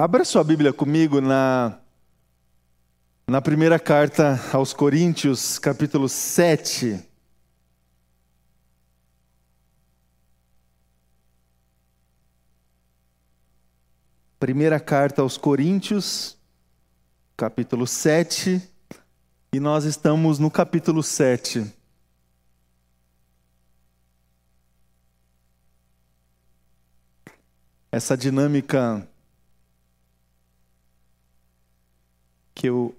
Abra sua Bíblia comigo na, na primeira carta aos Coríntios, capítulo 7. Primeira carta aos Coríntios, capítulo 7, e nós estamos no capítulo 7. Essa dinâmica que eu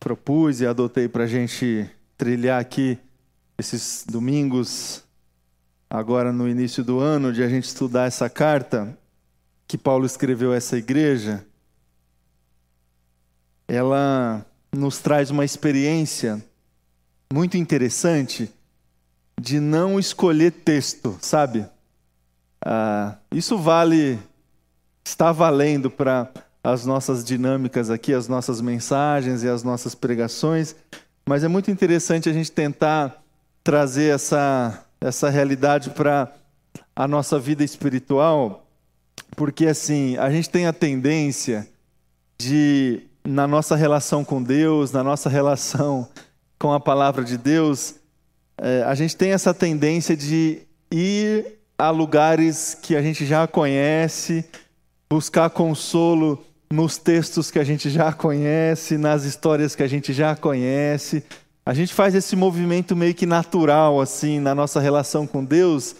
propus e adotei para a gente trilhar aqui esses domingos, agora no início do ano, de a gente estudar essa carta que Paulo escreveu a essa igreja, ela nos traz uma experiência muito interessante de não escolher texto, sabe? Ah, isso vale, está valendo para as nossas dinâmicas aqui, as nossas mensagens e as nossas pregações, mas é muito interessante a gente tentar trazer essa, essa realidade para a nossa vida espiritual, porque assim, a gente tem a tendência de, na nossa relação com Deus, na nossa relação com a palavra de Deus, é, a gente tem essa tendência de ir a lugares que a gente já conhece, buscar consolo nos textos que a gente já conhece, nas histórias que a gente já conhece. A gente faz esse movimento meio que natural, assim, na nossa relação com Deus,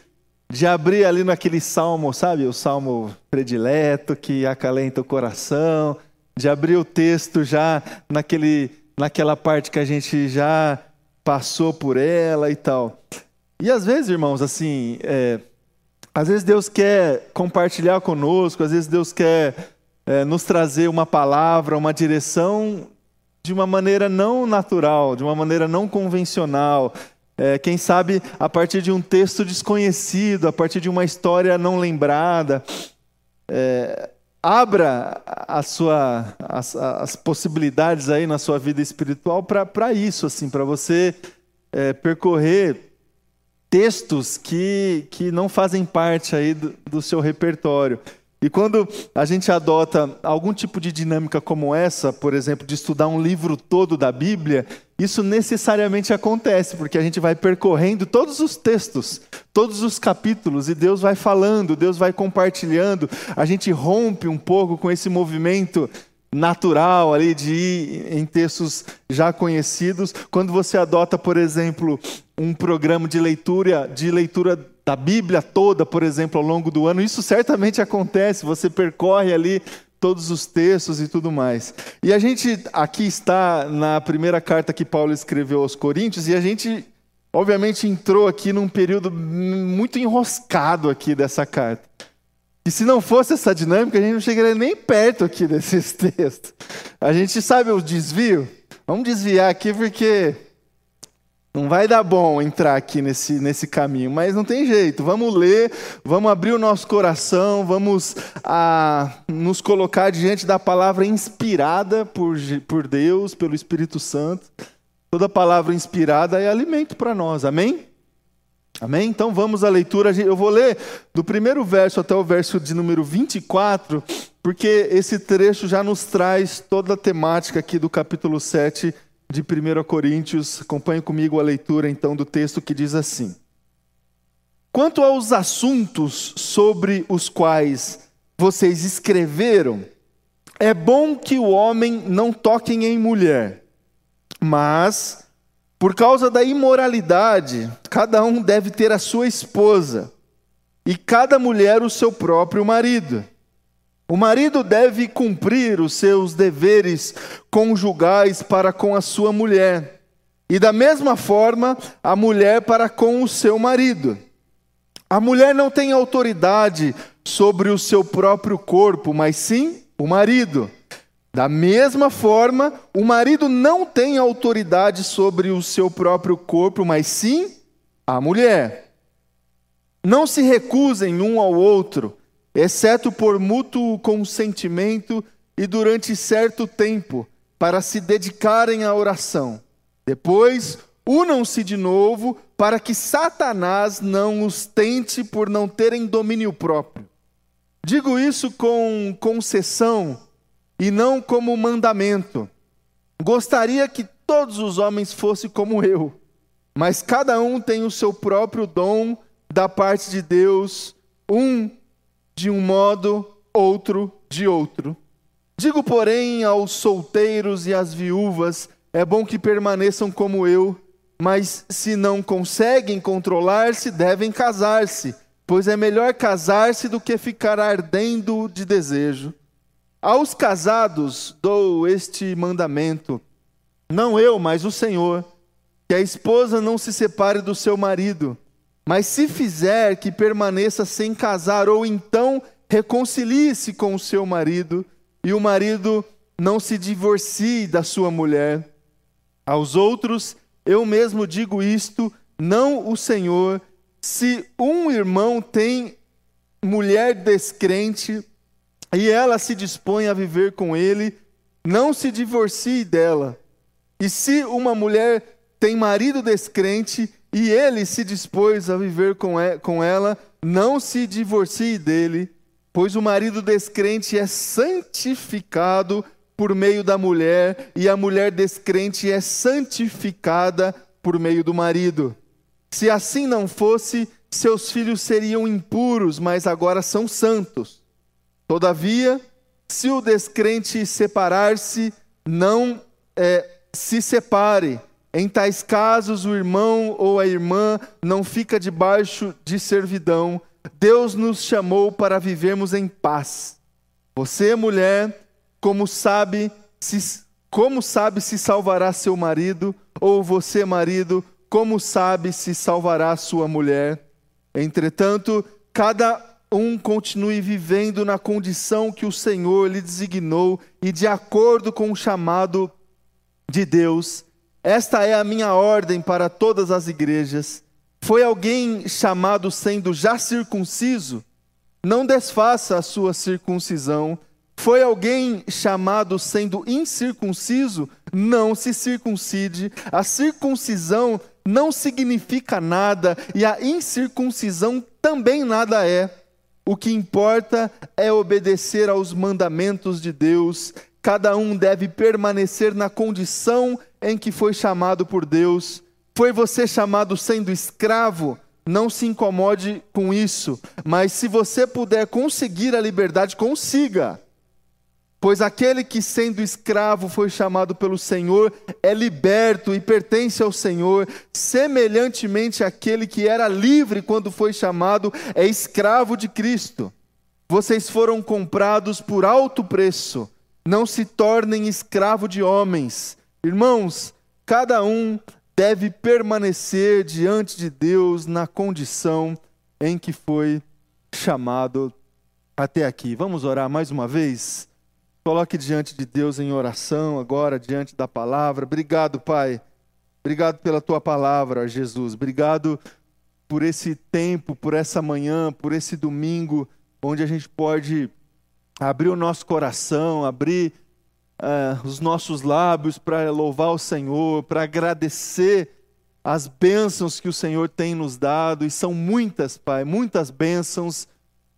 de abrir ali naquele salmo, sabe? O salmo predileto que acalenta o coração, de abrir o texto já naquele, naquela parte que a gente já passou por ela e tal. E às vezes, irmãos, assim, é, às vezes Deus quer compartilhar conosco, às vezes Deus quer é, nos trazer uma palavra, uma direção de uma maneira não natural, de uma maneira não convencional. É, quem sabe a partir de um texto desconhecido, a partir de uma história não lembrada. É, abra a sua, as, as, possibilidades aí na sua vida espiritual para isso, assim, para você é, percorrer textos que, que não fazem parte aí do, do seu repertório. E quando a gente adota algum tipo de dinâmica como essa, por exemplo, de estudar um livro todo da Bíblia, isso necessariamente acontece, porque a gente vai percorrendo todos os textos, todos os capítulos, e Deus vai falando, Deus vai compartilhando, a gente rompe um pouco com esse movimento natural ali de ir em textos já conhecidos. Quando você adota, por exemplo, um programa de leitura, de leitura da Bíblia toda, por exemplo, ao longo do ano, isso certamente acontece, você percorre ali todos os textos e tudo mais. E a gente aqui está na primeira carta que Paulo escreveu aos Coríntios e a gente obviamente entrou aqui num período muito enroscado aqui dessa carta. E se não fosse essa dinâmica, a gente não chegaria nem perto aqui desses textos. A gente sabe o desvio? Vamos desviar aqui porque não vai dar bom entrar aqui nesse, nesse caminho, mas não tem jeito. Vamos ler, vamos abrir o nosso coração, vamos a, ah, nos colocar diante da palavra inspirada por, por Deus, pelo Espírito Santo. Toda palavra inspirada é alimento para nós, amém? Amém? Então vamos à leitura. Eu vou ler do primeiro verso até o verso de número 24, porque esse trecho já nos traz toda a temática aqui do capítulo 7 de 1 Coríntios. Acompanhe comigo a leitura então do texto que diz assim: Quanto aos assuntos sobre os quais vocês escreveram, é bom que o homem não toque em mulher, mas, por causa da imoralidade, cada um deve ter a sua esposa, e cada mulher o seu próprio marido. O marido deve cumprir os seus deveres conjugais para com a sua mulher, e da mesma forma a mulher para com o seu marido. A mulher não tem autoridade sobre o seu próprio corpo, mas sim o marido. Da mesma forma, o marido não tem autoridade sobre o seu próprio corpo, mas sim a mulher. Não se recusem um ao outro exceto por mútuo consentimento e durante certo tempo, para se dedicarem à oração. Depois, unam-se de novo, para que Satanás não os tente por não terem domínio próprio. Digo isso com concessão e não como mandamento. Gostaria que todos os homens fossem como eu, mas cada um tem o seu próprio dom da parte de Deus, um de um modo, outro de outro. Digo, porém, aos solteiros e às viúvas: é bom que permaneçam como eu, mas se não conseguem controlar-se, devem casar-se, pois é melhor casar-se do que ficar ardendo de desejo. Aos casados dou este mandamento, não eu, mas o Senhor, que a esposa não se separe do seu marido, mas se fizer que permaneça sem casar, ou então reconcilie-se com o seu marido, e o marido não se divorcie da sua mulher. Aos outros, eu mesmo digo isto, não o Senhor. Se um irmão tem mulher descrente e ela se dispõe a viver com ele, não se divorcie dela. E se uma mulher tem marido descrente e ele se dispôs a viver com ela, não se divorcie dele pois o marido descrente é santificado por meio da mulher, e a mulher descrente é santificada por meio do marido. Se assim não fosse, seus filhos seriam impuros, mas agora são santos. Todavia, se o descrente separar-se, não é, se separe. Em tais casos, o irmão ou a irmã não fica debaixo de servidão, Deus nos chamou para vivermos em paz. Você, mulher, como sabe se como sabe se salvará seu marido, ou você, marido, como sabe se salvará sua mulher? Entretanto, cada um continue vivendo na condição que o Senhor lhe designou e de acordo com o chamado de Deus. Esta é a minha ordem para todas as igrejas. Foi alguém chamado sendo já circunciso? Não desfaça a sua circuncisão. Foi alguém chamado sendo incircunciso? Não se circuncide. A circuncisão não significa nada e a incircuncisão também nada é. O que importa é obedecer aos mandamentos de Deus. Cada um deve permanecer na condição em que foi chamado por Deus. Foi você chamado sendo escravo? Não se incomode com isso, mas se você puder conseguir a liberdade, consiga. Pois aquele que, sendo escravo, foi chamado pelo Senhor, é liberto e pertence ao Senhor, semelhantemente àquele que era livre quando foi chamado, é escravo de Cristo. Vocês foram comprados por alto preço, não se tornem escravo de homens. Irmãos, cada um deve permanecer diante de Deus na condição em que foi chamado até aqui. Vamos orar mais uma vez? Coloque diante de Deus em oração agora, diante da palavra. Obrigado, Pai. Obrigado pela tua palavra, Jesus. Obrigado por esse tempo, por essa manhã, por esse domingo, onde a gente pode abrir o nosso coração, abrir uh, os nossos lábios para louvar o Senhor, para agradecer as bênçãos que o Senhor tem nos dado, e são muitas, Pai, muitas bênçãos.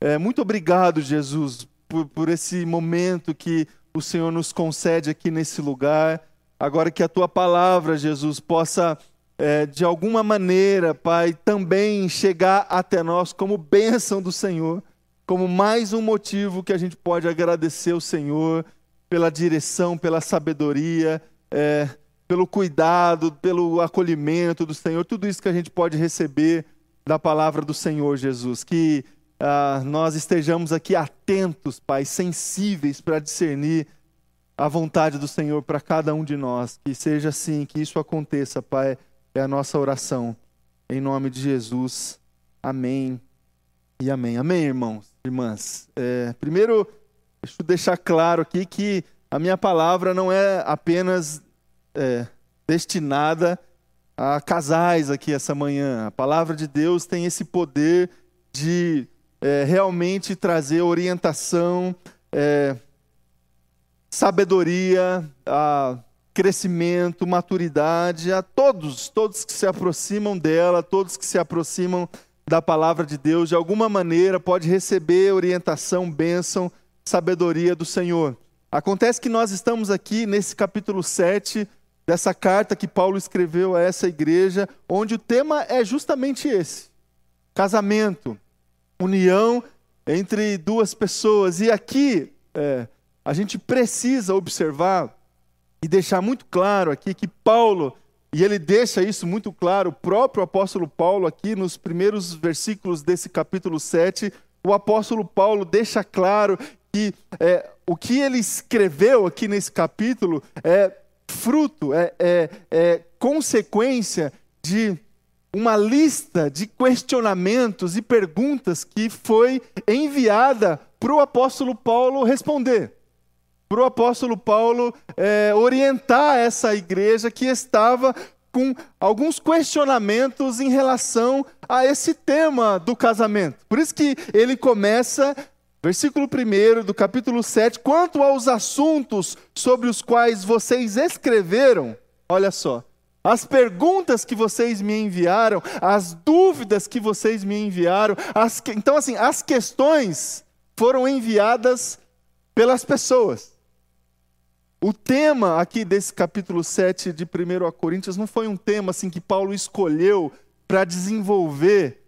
É, muito obrigado, Jesus, por, por esse momento que o Senhor nos concede aqui nesse lugar. Agora que a tua palavra, Jesus, possa, é, de alguma maneira, Pai, também chegar até nós como bênção do Senhor, como mais um motivo que a gente pode agradecer ao Senhor pela direção, pela sabedoria, é, pelo cuidado, pelo acolhimento do Senhor, tudo isso que a gente pode receber da palavra do Senhor Jesus. Que ah, nós estejamos aqui atentos, Pai, sensíveis para discernir a vontade do Senhor para cada um de nós. Que seja assim, que isso aconteça, Pai, é a nossa oração. Em nome de Jesus. Amém e amém. Amém, irmãos, irmãs. É, primeiro. Deixa eu deixar claro aqui que a minha palavra não é apenas é, destinada a casais aqui essa manhã. A palavra de Deus tem esse poder de é, realmente trazer orientação, é, sabedoria, a crescimento, maturidade a todos, todos que se aproximam dela, todos que se aproximam da palavra de Deus, de alguma maneira pode receber orientação, bênção, sabedoria do Senhor. Acontece que nós estamos aqui nesse capítulo 7 dessa carta que Paulo escreveu a essa igreja, onde o tema é justamente esse: casamento, união entre duas pessoas. E aqui é, a gente precisa observar e deixar muito claro aqui que Paulo, e ele deixa isso muito claro, o próprio apóstolo Paulo, aqui nos primeiros versículos desse capítulo 7, o apóstolo Paulo deixa claro que é, o que ele escreveu aqui nesse capítulo é fruto, é, é, é consequência de uma lista de questionamentos e perguntas que foi enviada para o apóstolo Paulo responder. Para o apóstolo Paulo é, orientar essa igreja que estava com alguns questionamentos em relação a esse tema do casamento. Por isso que ele começa Versículo 1 do capítulo 7, quanto aos assuntos sobre os quais vocês escreveram, olha só, as perguntas que vocês me enviaram, as dúvidas que vocês me enviaram, as, então assim, as questões foram enviadas pelas pessoas. O tema aqui desse capítulo 7 de 1 Coríntios não foi um tema assim que Paulo escolheu para desenvolver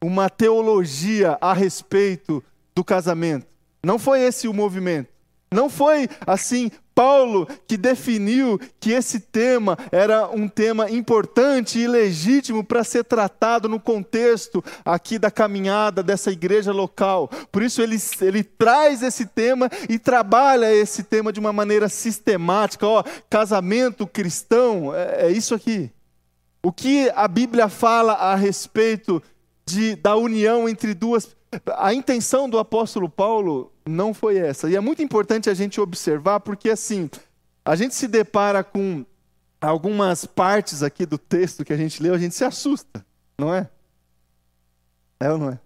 uma teologia a respeito do casamento. Não foi esse o movimento. Não foi assim Paulo que definiu que esse tema era um tema importante e legítimo para ser tratado no contexto aqui da caminhada dessa igreja local. Por isso ele, ele traz esse tema e trabalha esse tema de uma maneira sistemática. Ó, casamento cristão é, é isso aqui. O que a Bíblia fala a respeito de, da união entre duas a intenção do apóstolo Paulo não foi essa. E é muito importante a gente observar, porque assim, a gente se depara com algumas partes aqui do texto que a gente leu, a gente se assusta, não é? É ou não é?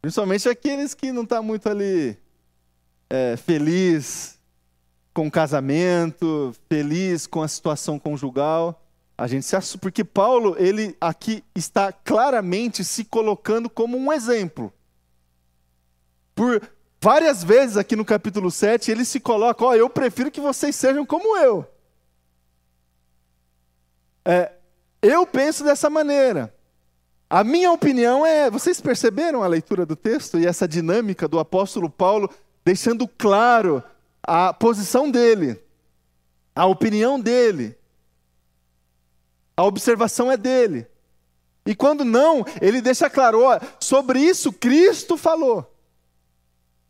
Principalmente aqueles que não estão tá muito ali é, feliz com o casamento, feliz com a situação conjugal. A gente se assusta, porque Paulo, ele aqui está claramente se colocando como um exemplo. Por várias vezes aqui no capítulo 7, ele se coloca, ó, oh, eu prefiro que vocês sejam como eu. É, eu penso dessa maneira. A minha opinião é, vocês perceberam a leitura do texto e essa dinâmica do apóstolo Paulo deixando claro a posição dele, a opinião dele. A observação é dele. E quando não, ele deixa claro: ó, sobre isso Cristo falou.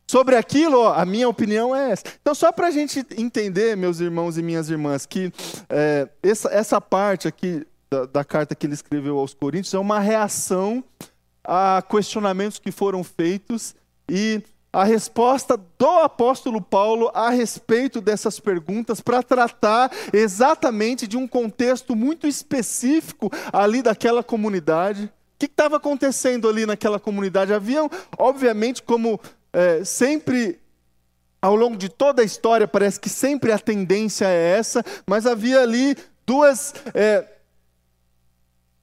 Sobre aquilo, ó, a minha opinião é essa. Então, só para a gente entender, meus irmãos e minhas irmãs, que é, essa, essa parte aqui da, da carta que ele escreveu aos Coríntios é uma reação a questionamentos que foram feitos e a resposta do apóstolo Paulo a respeito dessas perguntas para tratar exatamente de um contexto muito específico ali daquela comunidade. O que estava acontecendo ali naquela comunidade? Haviam, obviamente, como é, sempre ao longo de toda a história, parece que sempre a tendência é essa, mas havia ali duas, é,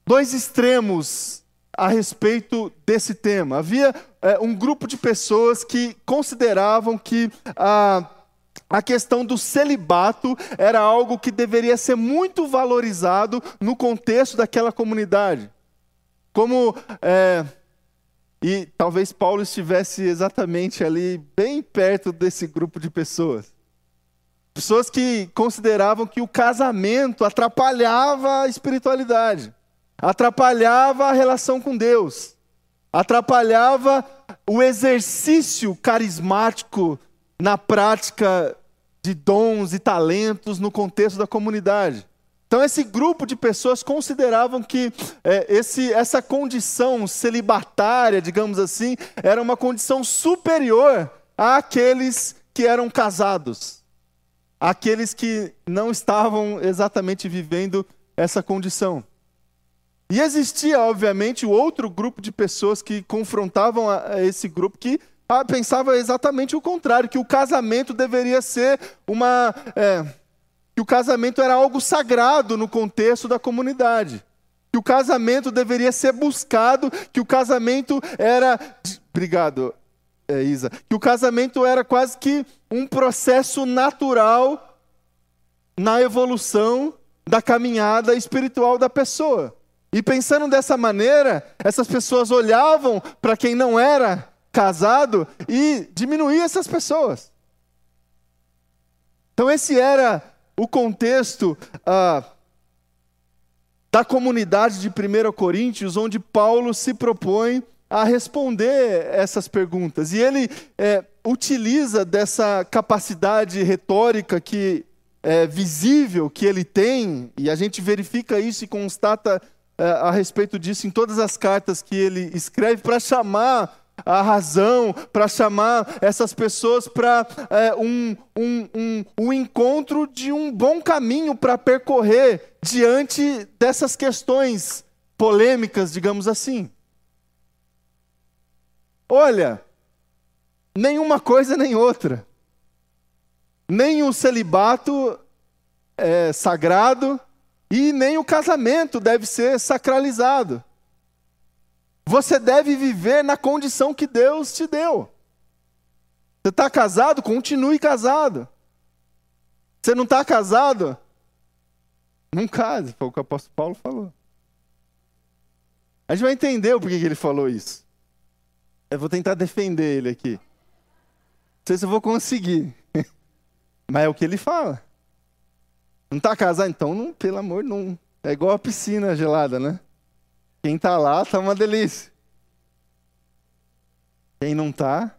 dois extremos a respeito desse tema. Havia é, um grupo de pessoas que consideravam que a, a questão do celibato era algo que deveria ser muito valorizado no contexto daquela comunidade. Como. É, e talvez Paulo estivesse exatamente ali, bem perto desse grupo de pessoas. Pessoas que consideravam que o casamento atrapalhava a espiritualidade, atrapalhava a relação com Deus atrapalhava o exercício carismático na prática de dons e talentos no contexto da comunidade. Então, esse grupo de pessoas consideravam que é, esse, essa condição celibatária, digamos assim, era uma condição superior àqueles que eram casados, àqueles que não estavam exatamente vivendo essa condição. E existia, obviamente, o outro grupo de pessoas que confrontavam a, a esse grupo que ah, pensava exatamente o contrário, que o casamento deveria ser uma. É, que o casamento era algo sagrado no contexto da comunidade. que o casamento deveria ser buscado, que o casamento era. Obrigado, é, Isa. Que o casamento era quase que um processo natural na evolução da caminhada espiritual da pessoa. E pensando dessa maneira, essas pessoas olhavam para quem não era casado e diminuía essas pessoas. Então, esse era o contexto ah, da comunidade de 1 Coríntios, onde Paulo se propõe a responder essas perguntas. E ele é, utiliza dessa capacidade retórica que é visível que ele tem, e a gente verifica isso e constata a respeito disso em todas as cartas que ele escreve, para chamar a razão, para chamar essas pessoas para é, um, um, um, um encontro de um bom caminho para percorrer diante dessas questões polêmicas, digamos assim. Olha, nenhuma coisa nem outra. Nem o celibato é sagrado e nem o casamento deve ser sacralizado. Você deve viver na condição que Deus te deu. Você está casado? Continue casado. Você não está casado? Não case, foi o que o apóstolo Paulo falou. A gente vai entender o porquê que ele falou isso. Eu vou tentar defender ele aqui. Não sei se eu vou conseguir. Mas é o que ele fala. Não está casado? Então, não, pelo amor, não. É igual a piscina gelada, né? Quem está lá está uma delícia. Quem não está.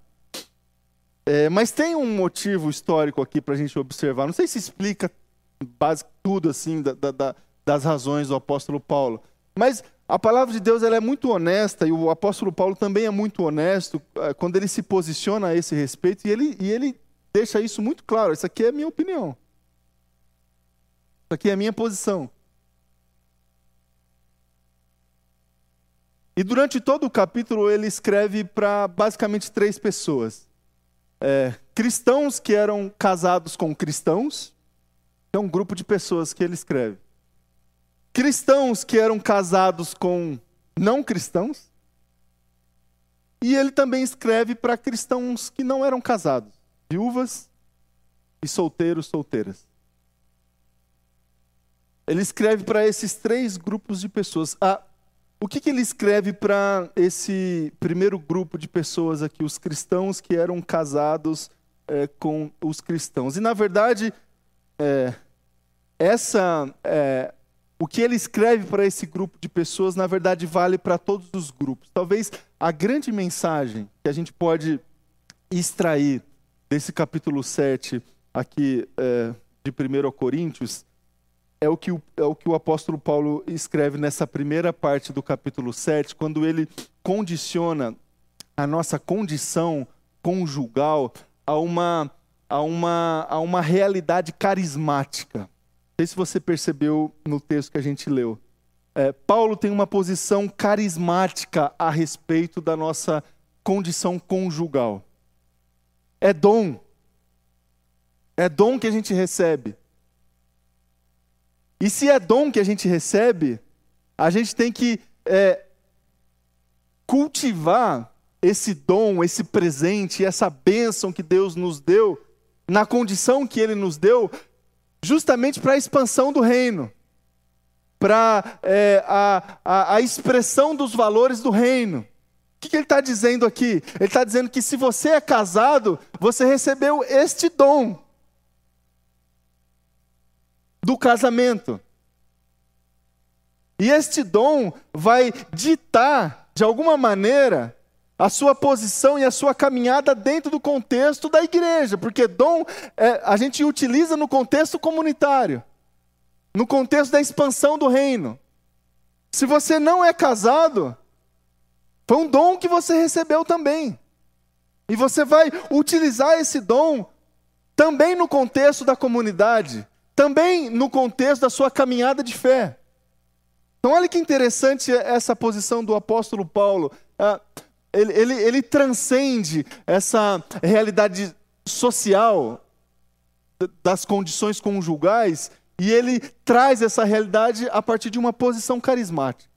É, mas tem um motivo histórico aqui para a gente observar. Não sei se explica base, tudo assim da, da, das razões do apóstolo Paulo. Mas a palavra de Deus ela é muito honesta e o apóstolo Paulo também é muito honesto é, quando ele se posiciona a esse respeito e ele, e ele deixa isso muito claro. Isso aqui é a minha opinião. Isso aqui é a minha posição. E durante todo o capítulo ele escreve para basicamente três pessoas: é, cristãos que eram casados com cristãos, é um grupo de pessoas que ele escreve. Cristãos que eram casados com não cristãos. E ele também escreve para cristãos que não eram casados, viúvas e solteiros, solteiras. Ele escreve para esses três grupos de pessoas. A o que, que ele escreve para esse primeiro grupo de pessoas aqui, os cristãos que eram casados é, com os cristãos? E, na verdade, é, essa, é, o que ele escreve para esse grupo de pessoas, na verdade, vale para todos os grupos. Talvez a grande mensagem que a gente pode extrair desse capítulo 7 aqui é, de 1 Coríntios é o, que o, é o que o apóstolo Paulo escreve nessa primeira parte do capítulo 7, quando ele condiciona a nossa condição conjugal a uma, a uma, a uma realidade carismática. Não sei se você percebeu no texto que a gente leu. É, Paulo tem uma posição carismática a respeito da nossa condição conjugal. É dom. É dom que a gente recebe. E se é dom que a gente recebe, a gente tem que é, cultivar esse dom, esse presente, essa bênção que Deus nos deu, na condição que Ele nos deu, justamente para a expansão do reino, para é, a, a, a, expressão dos valores do reino. O que, que ele está dizendo aqui? Ele está dizendo que se você é casado, você recebeu este dom do casamento. E este dom vai ditar, de alguma maneira, a sua posição e a sua caminhada dentro do contexto da igreja, porque dom é, a gente utiliza no contexto comunitário, no contexto da expansão do reino. Se você não é casado, foi um dom que você recebeu também. E você vai utilizar esse dom também no contexto da comunidade, também no contexto da sua caminhada de fé. Então, olha que interessante essa posição do apóstolo Paulo. Ah, ele, ele, ele transcende essa realidade social das condições conjugais E ele traz essa realidade a partir de uma posição carismática.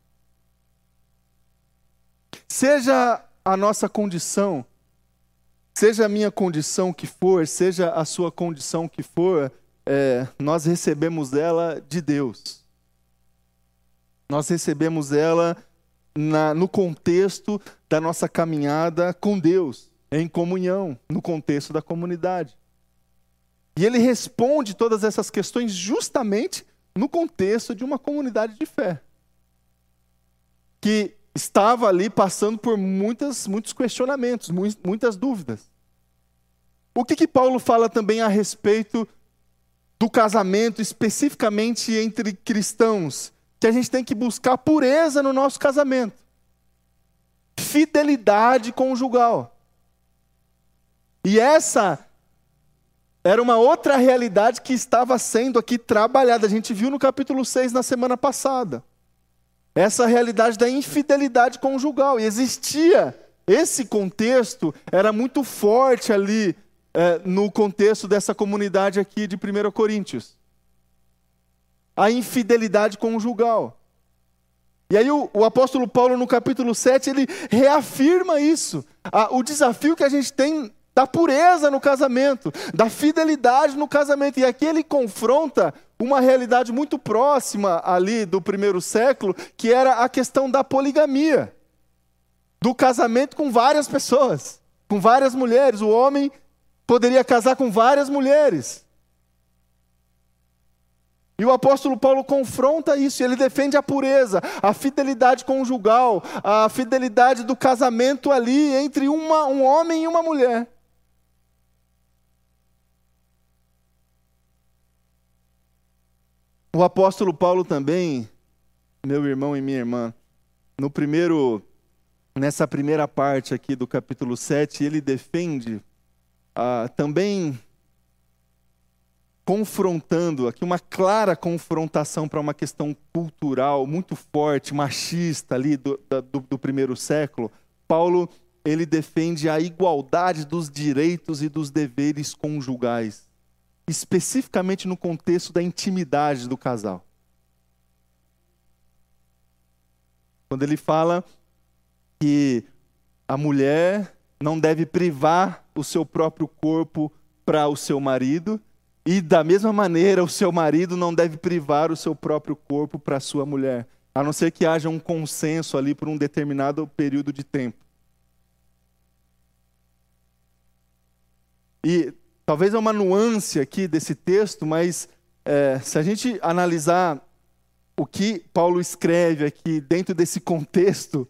Seja a nossa condição, seja a minha condição que for, seja a sua condição que for, é, nós recebemos ela de Deus. Nós recebemos ela na, no contexto da nossa caminhada com Deus, em comunhão, no contexto da comunidade. E ele responde todas essas questões justamente no contexto de uma comunidade de fé. Que estava ali passando por muitas, muitos questionamentos, muitas dúvidas. O que, que Paulo fala também a respeito do casamento, especificamente entre cristãos? Que a gente tem que buscar pureza no nosso casamento, fidelidade conjugal. E essa era uma outra realidade que estava sendo aqui trabalhada. A gente viu no capítulo 6 na semana passada. Essa realidade da infidelidade conjugal. E existia esse contexto, era muito forte ali é, no contexto dessa comunidade aqui de 1 Coríntios. A infidelidade conjugal. E aí o, o, apóstolo Paulo, no capítulo 7, ele reafirma isso. o desafio que a gente tem da pureza no casamento, da fidelidade no casamento. E aqui ele confronta uma realidade muito próxima ali do primeiro século, que era a questão da poligamia, do casamento com várias pessoas, com várias mulheres. O homem poderia casar com várias mulheres. E o apóstolo Paulo confronta isso, ele defende a pureza, a fidelidade conjugal, a fidelidade do casamento ali entre uma, um homem e uma mulher. O apóstolo Paulo também, meu irmão e minha irmã, no primeiro, nessa primeira parte aqui do capítulo 7, ele defende ah, também confrontando, aqui uma clara confrontação para uma questão cultural muito forte, machista ali do, do, do primeiro século. Paulo, ele defende a igualdade dos direitos e dos deveres conjugais especificamente no contexto da intimidade do casal. Quando ele fala que a mulher não deve privar o seu próprio corpo para o seu marido, e da mesma maneira o seu marido não deve privar o seu próprio corpo para a sua mulher, a não ser que haja um consenso ali por um determinado período de tempo. E Talvez é uma nuance aqui desse texto, mas é, se a gente analisar o que Paulo escreve aqui dentro desse contexto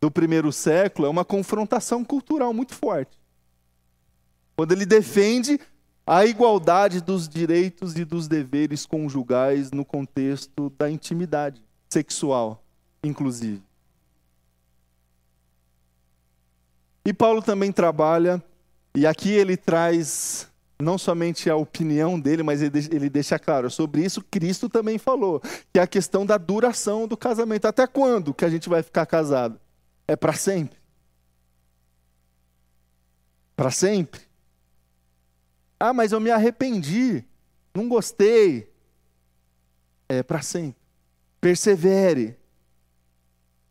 do primeiro século, é uma confrontação cultural muito forte. Quando ele defende a igualdade dos direitos e dos deveres conjugais no contexto da intimidade sexual, inclusive. E Paulo também trabalha e aqui ele traz não somente a opinião dele, mas ele deixa claro, sobre isso Cristo também falou, que é a questão da duração do casamento. Até quando que a gente vai ficar casado? É para sempre? Para sempre? Ah, mas eu me arrependi, não gostei. É para sempre. Persevere.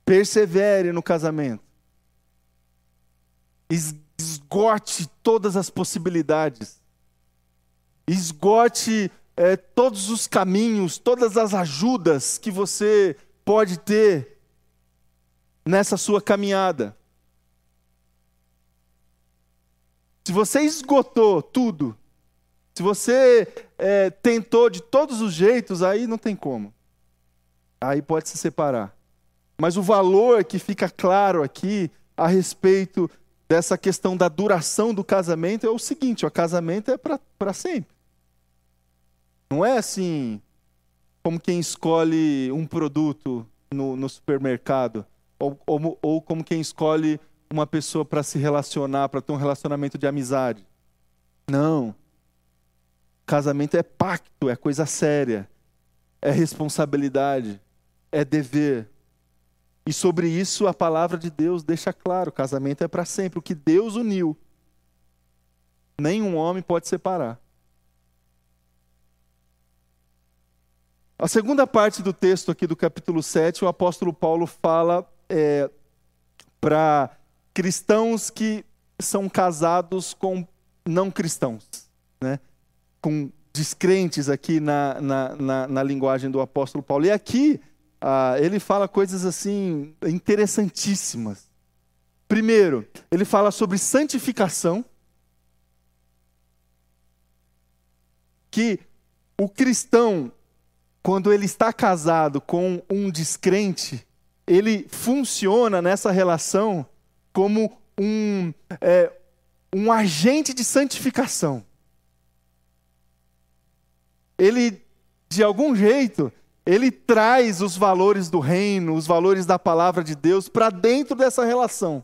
Persevere no casamento esgote todas as possibilidades, esgote é, todos os caminhos, todas as ajudas que você pode ter nessa sua caminhada. Se você esgotou tudo, se você é, tentou de todos os jeitos, aí não tem como. Aí pode se separar. Mas o valor que fica claro aqui a respeito dessa questão da duração do casamento é o seguinte: o casamento é para sempre. Não é assim como quem escolhe um produto no, no supermercado, ou, ou, ou como quem escolhe uma pessoa para se relacionar, para ter um relacionamento de amizade. Não. Casamento é pacto, é coisa séria, é responsabilidade, é dever. E sobre isso a palavra de Deus deixa claro: casamento é para sempre. O que Deus uniu, nenhum homem pode separar. A segunda parte do texto aqui do capítulo 7, o apóstolo Paulo fala é, para cristãos que são casados com não cristãos, né? com descrentes aqui na, na, na, na linguagem do apóstolo Paulo. E aqui ah, ele fala coisas assim interessantíssimas. Primeiro, ele fala sobre santificação, que o cristão, quando ele está casado com um descrente, ele funciona nessa relação como um, é, um agente de santificação. Ele, de algum jeito, ele traz os valores do reino, os valores da palavra de Deus para dentro dessa relação.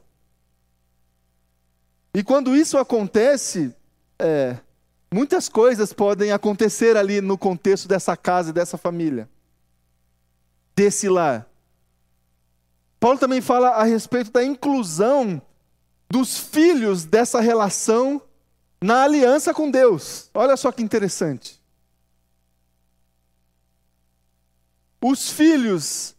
E quando isso acontece, é, muitas coisas podem acontecer ali no contexto dessa casa e dessa família, desse lar. Paulo também fala a respeito da inclusão dos filhos dessa relação na aliança com Deus. Olha só que interessante. Os filhos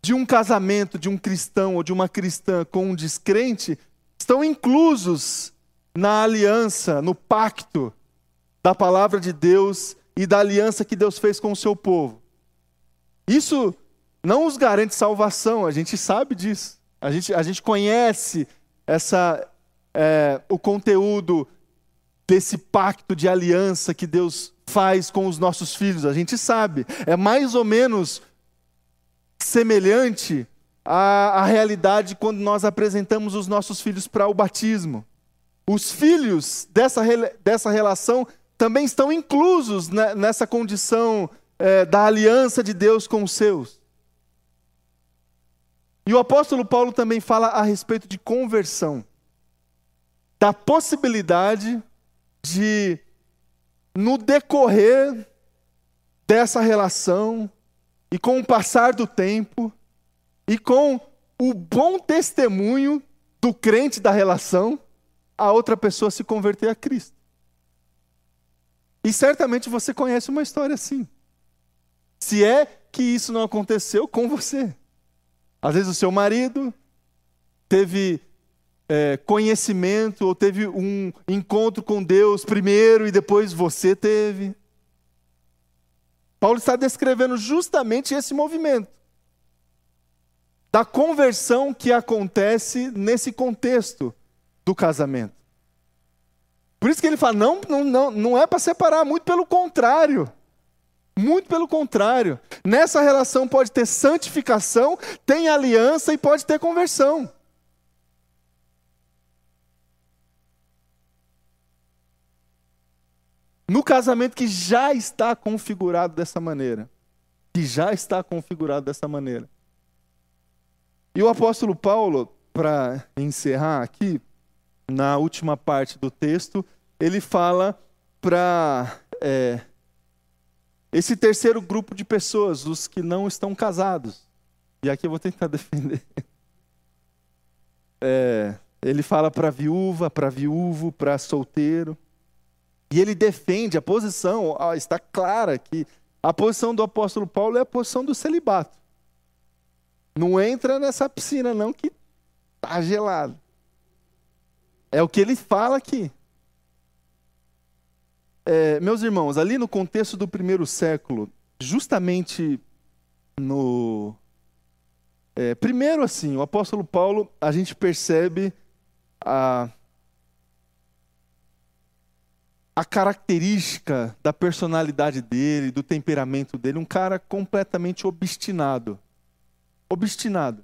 de um casamento de um cristão ou de uma cristã com um descrente estão inclusos na aliança, no pacto da palavra de Deus e da aliança que Deus fez com o seu povo. Isso não os garante salvação, a gente sabe disso. A gente, a gente conhece essa, é, o conteúdo desse pacto de aliança que Deus faz com os nossos filhos, a gente sabe. É mais ou menos semelhante à, à realidade quando nós apresentamos os nossos filhos para o batismo. Os filhos dessa, dessa relação também estão inclusos nessa condição é, da aliança de Deus com os seus. E o apóstolo Paulo também fala a respeito de conversão, da possibilidade de, no decorrer dessa relação, e com o passar do tempo, e com o bom testemunho do crente da relação, a outra pessoa se converter a Cristo. E certamente você conhece uma história assim. Se é que isso não aconteceu com você. Às vezes o seu marido teve é, conhecimento ou teve um encontro com Deus primeiro e depois você teve. Paulo está descrevendo justamente esse movimento da conversão que acontece nesse contexto do casamento. Por isso que ele fala: não, não, não, não é para separar, muito pelo contrário. Muito pelo contrário. Nessa relação pode ter santificação, tem aliança e pode ter conversão. No casamento que já está configurado dessa maneira. Que já está configurado dessa maneira. E o apóstolo Paulo, para encerrar aqui, na última parte do texto, ele fala para. É, esse terceiro grupo de pessoas, os que não estão casados. E aqui eu vou tentar defender. É, ele fala para viúva, para viúvo, para solteiro. E ele defende a posição, está clara que a posição do apóstolo Paulo é a posição do celibato. Não entra nessa piscina, não, que está gelado. É o que ele fala aqui. É, meus irmãos, ali no contexto do primeiro século, justamente no. É, primeiro, assim, o apóstolo Paulo, a gente percebe a, a característica da personalidade dele, do temperamento dele, um cara completamente obstinado. Obstinado.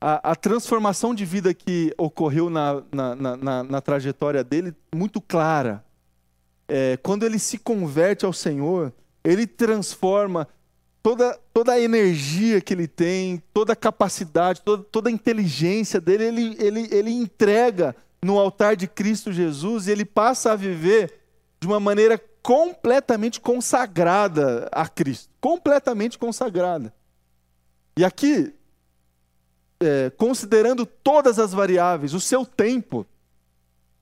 A, a transformação de vida que ocorreu na, na, na, na trajetória dele, muito clara é, quando ele se converte ao Senhor, ele transforma toda, toda a energia que ele tem, toda a capacidade, toda, toda a inteligência dele, ele, ele, ele entrega no altar de Cristo Jesus e ele passa a viver de uma maneira completamente consagrada a Cristo completamente consagrada. E aqui, é, considerando todas as variáveis, o seu tempo,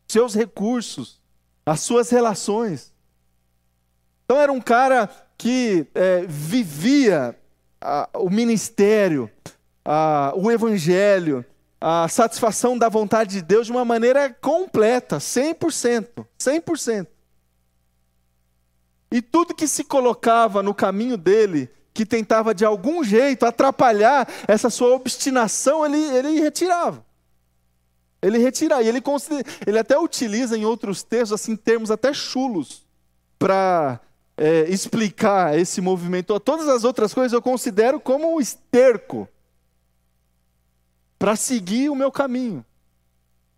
seus recursos, as suas relações. Então era um cara que é, vivia o ministério, o evangelho, a satisfação da vontade de Deus de uma maneira completa, 100%, 100%. E tudo que se colocava no caminho dele, que tentava de algum jeito atrapalhar essa sua obstinação, ele, ele retirava. Ele retira, e ele, ele até utiliza em outros textos, assim, termos até chulos, para é, explicar esse movimento. Todas as outras coisas eu considero como esterco para seguir o meu caminho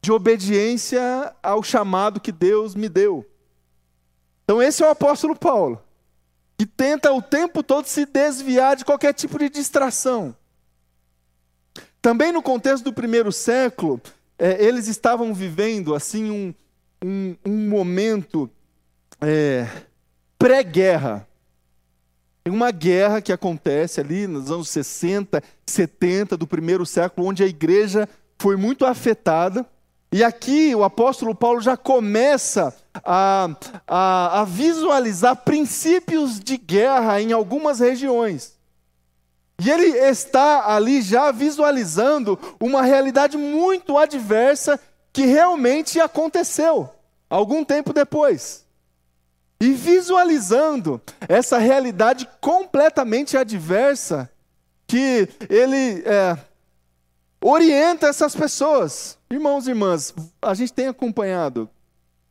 de obediência ao chamado que Deus me deu. Então, esse é o apóstolo Paulo, que tenta o tempo todo se desviar de qualquer tipo de distração. Também no contexto do primeiro século, é, eles estavam vivendo assim um, um, um momento é, pré-guerra. Tem uma guerra que acontece ali nos anos 60, 70 do primeiro século, onde a igreja foi muito afetada. E aqui o apóstolo Paulo já começa a, a, a visualizar princípios de guerra em algumas regiões. E ele está ali já visualizando uma realidade muito adversa que realmente aconteceu algum tempo depois. E visualizando essa realidade completamente adversa, que ele é, orienta essas pessoas. Irmãos e irmãs, a gente tem acompanhado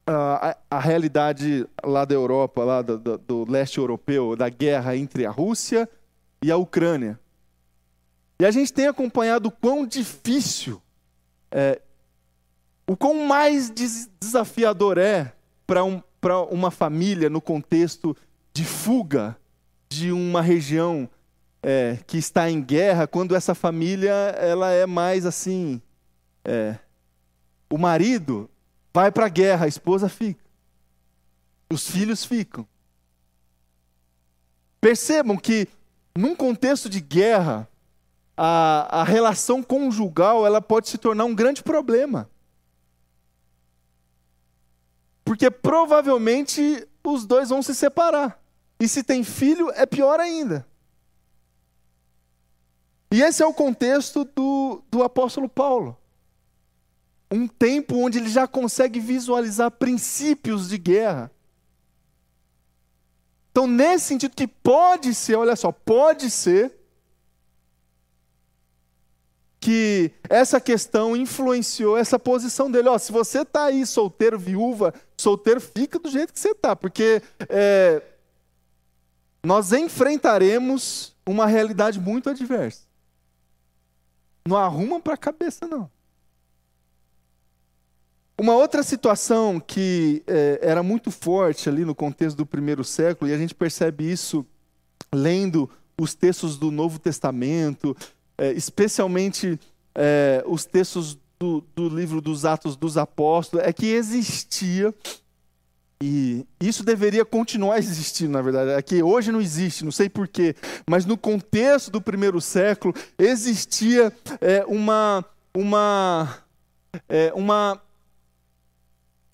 uh, a, a, realidade lá da Europa, lá do, do, do leste europeu, da guerra entre a Rússia e e a Ucrânia. E a gente tem acompanhado o quão difícil, é, o quão mais desafiador é para um, uma família no contexto de fuga de uma região é, que está em guerra, quando essa família ela é mais assim, é, o marido vai para a guerra, a esposa fica, os filhos ficam. Percebam que num contexto de guerra, a, a relação conjugal ela pode se tornar um grande problema. Porque provavelmente os dois vão se separar. E se tem filho, é pior ainda. E esse é o contexto do, do apóstolo Paulo. Um tempo onde ele já consegue visualizar princípios de guerra. Então, nesse sentido que pode ser, olha só, pode ser que essa questão influenciou essa posição dele. Ó, se você está aí solteiro, viúva, solteiro, fica do jeito que você está, porque é, nós enfrentaremos uma realidade muito adversa. Não arruma para a cabeça, não. Uma outra situação que é, era muito forte ali no contexto do primeiro século, e a gente percebe isso lendo os textos do Novo Testamento, é, especialmente é, os textos do, do livro dos Atos dos Apóstolos, é que existia, e isso deveria continuar existindo, na verdade, é que hoje não existe, não sei porquê, mas no contexto do primeiro século existia uma, uma, é, uma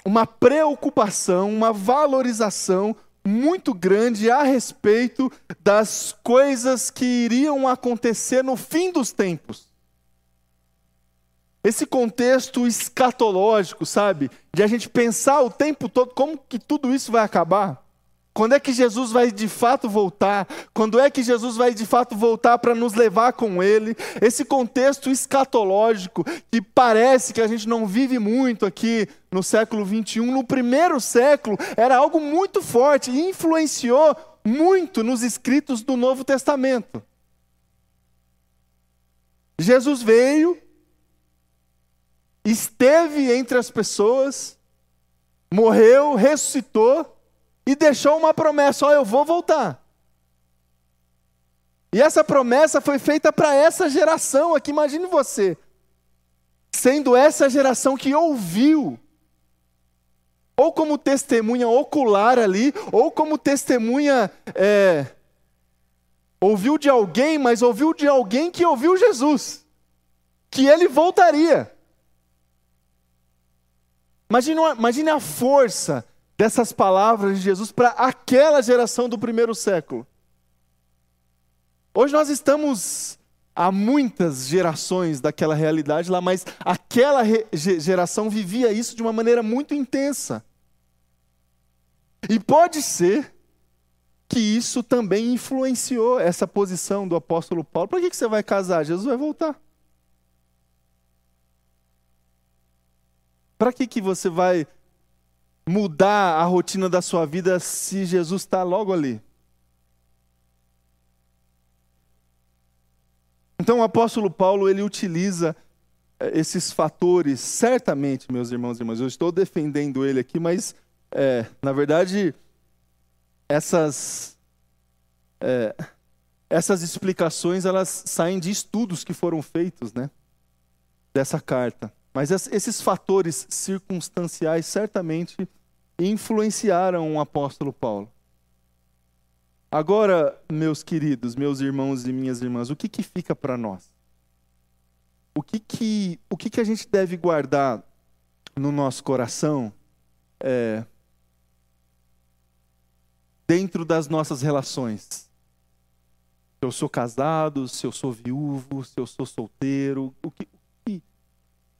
uma preocupação, uma valorização muito grande a respeito das coisas que iriam acontecer no fim dos tempos. Esse contexto escatológico, sabe? De a gente pensar o tempo todo como que tudo isso vai acabar. Quando é que Jesus vai de fato voltar? Quando é que Jesus vai de fato voltar para nos levar com Ele? Esse contexto escatológico que parece que a gente não vive muito aqui no século 21, no primeiro século era algo muito forte e influenciou muito nos escritos do Novo Testamento. Jesus veio, esteve entre as pessoas, morreu, ressuscitou e deixou uma promessa: ó, eu vou voltar. E essa promessa foi feita para essa geração aqui, imagine você, sendo essa geração que ouviu, ou como testemunha ocular ali, ou como testemunha, é, ouviu de alguém, mas ouviu de alguém que ouviu Jesus, que ele voltaria. Imagine, imagine a força dessas palavras de Jesus para aquela geração do primeiro século. Hoje nós estamos há muitas gerações daquela realidade lá, mas aquela geração vivia isso de uma maneira muito intensa. E pode ser que isso também influenciou essa posição do apóstolo Paulo. Para que você vai casar? Jesus vai voltar. Para que, que você vai mudar a rotina da sua vida se Jesus está logo ali? Então o apóstolo Paulo ele utiliza eh, esses fatores, certamente, meus irmãos e irmãs, eu estou defendendo ele aqui, mas é, na verdade essas, é, essas explicações elas saem de estudos que foram feitos né, dessa carta. Mas esses fatores circunstanciais certamente influenciaram o apóstolo Paulo. Agora, meus queridos, meus irmãos e minhas irmãs, o que, que fica para nós? O que, que, o que, que a gente deve guardar no nosso coração é, dentro das nossas relações. Se eu sou casado, se eu sou viúvo, se eu sou solteiro, o que,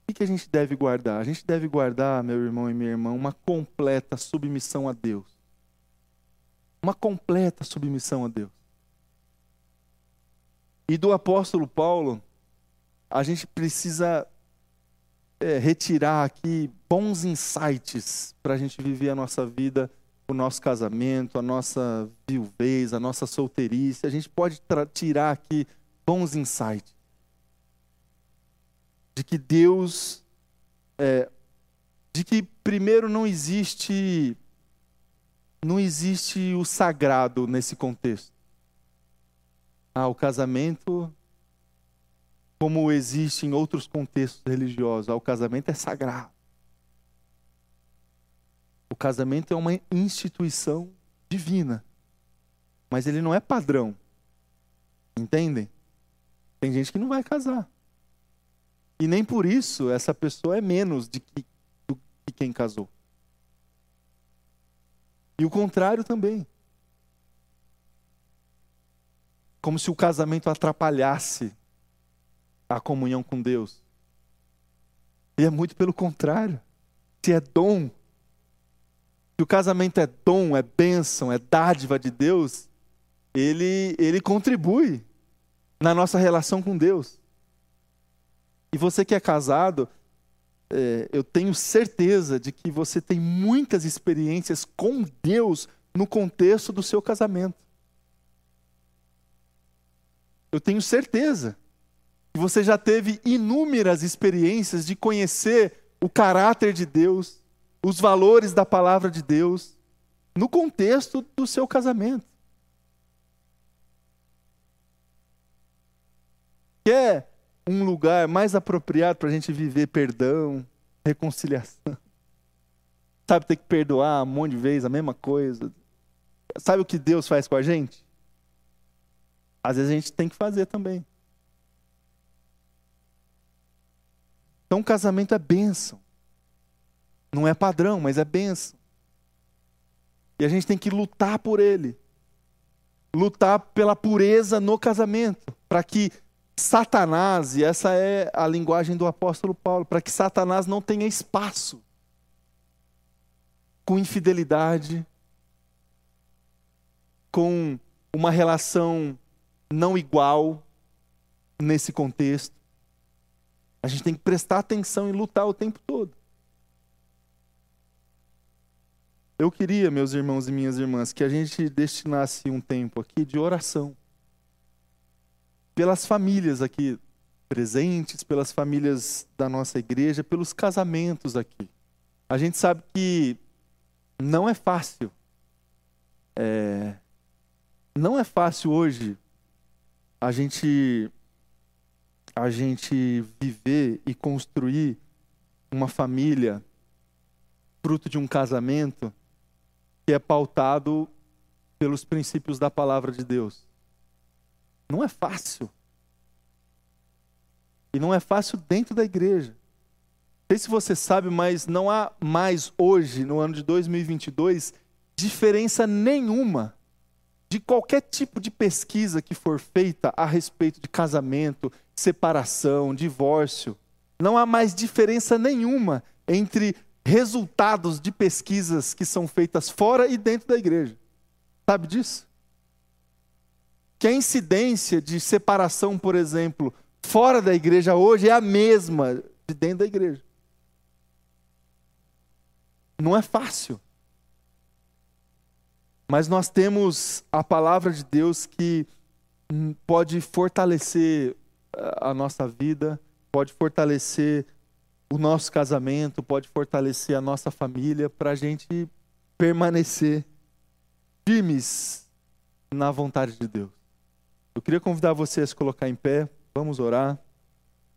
o que, a gente deve guardar? A gente deve guardar, meu irmão e minha irmã, uma completa submissão a Deus. Uma completa submissão a Deus. E do apóstolo Paulo, a gente precisa é, retirar aqui bons insights para a gente viver a nossa vida o nosso casamento, a nossa viuvez, a nossa solteirice. A gente pode tirar aqui bons insights. De que Deus. É, de que, primeiro, não existe. Não existe o sagrado nesse contexto. Ah, o casamento, como existe em outros contextos religiosos, ah, o casamento é sagrado. O casamento é uma instituição divina, mas ele não é padrão. Entendem? Tem gente que não vai casar. E nem por isso essa pessoa é menos de que, do que quem casou. E o contrário também. Como se o casamento atrapalhasse a comunhão com Deus. E é muito pelo contrário. Se é dom, que o casamento é dom, é bênção, é dádiva de Deus, ele, ele contribui na nossa relação com Deus. E você que é casado, é, eu tenho certeza de que você tem muitas experiências com Deus no contexto do seu casamento. Eu tenho certeza que você já teve inúmeras experiências de conhecer o caráter de Deus, os valores da palavra de Deus no contexto do seu casamento. Quer um lugar mais apropriado para a gente viver perdão, reconciliação? Sabe ter que perdoar um monte de vezes a mesma coisa? Sabe o que Deus faz com a gente? Às vezes a gente tem que fazer também. Então, o casamento é bênção. Não é padrão, mas é benção. E a gente tem que lutar por ele. Lutar pela pureza no casamento, para que Satanás, e essa é a linguagem do apóstolo Paulo, para que Satanás não tenha espaço com infidelidade, com uma relação não igual nesse contexto. A gente tem que prestar atenção e lutar o tempo todo. Eu queria, meus irmãos e minhas irmãs, que a gente destinasse um tempo aqui de oração. Pelas famílias aqui presentes, pelas famílias da nossa igreja, pelos casamentos aqui. A gente sabe que não é fácil. É, não é fácil hoje a gente a gente viver e construir uma família fruto de um casamento que é pautado pelos princípios da palavra de Deus. Não é fácil. E não é fácil dentro da igreja. sei se você sabe, mas não há mais hoje, no ano de 2022, diferença nenhuma de qualquer tipo de pesquisa que for feita a respeito de casamento, separação, divórcio. Não há mais diferença nenhuma entre resultados de pesquisas que são feitas fora e dentro da igreja. Sabe disso? Que a incidência de separação, por exemplo, fora da igreja hoje é a mesma de dentro da igreja. Não é fácil. Mas nós temos a palavra de Deus que pode fortalecer a nossa vida, pode fortalecer o nosso casamento, pode fortalecer a nossa família, para a gente permanecer firmes na vontade de Deus. Eu queria convidar você a se colocar em pé, vamos orar.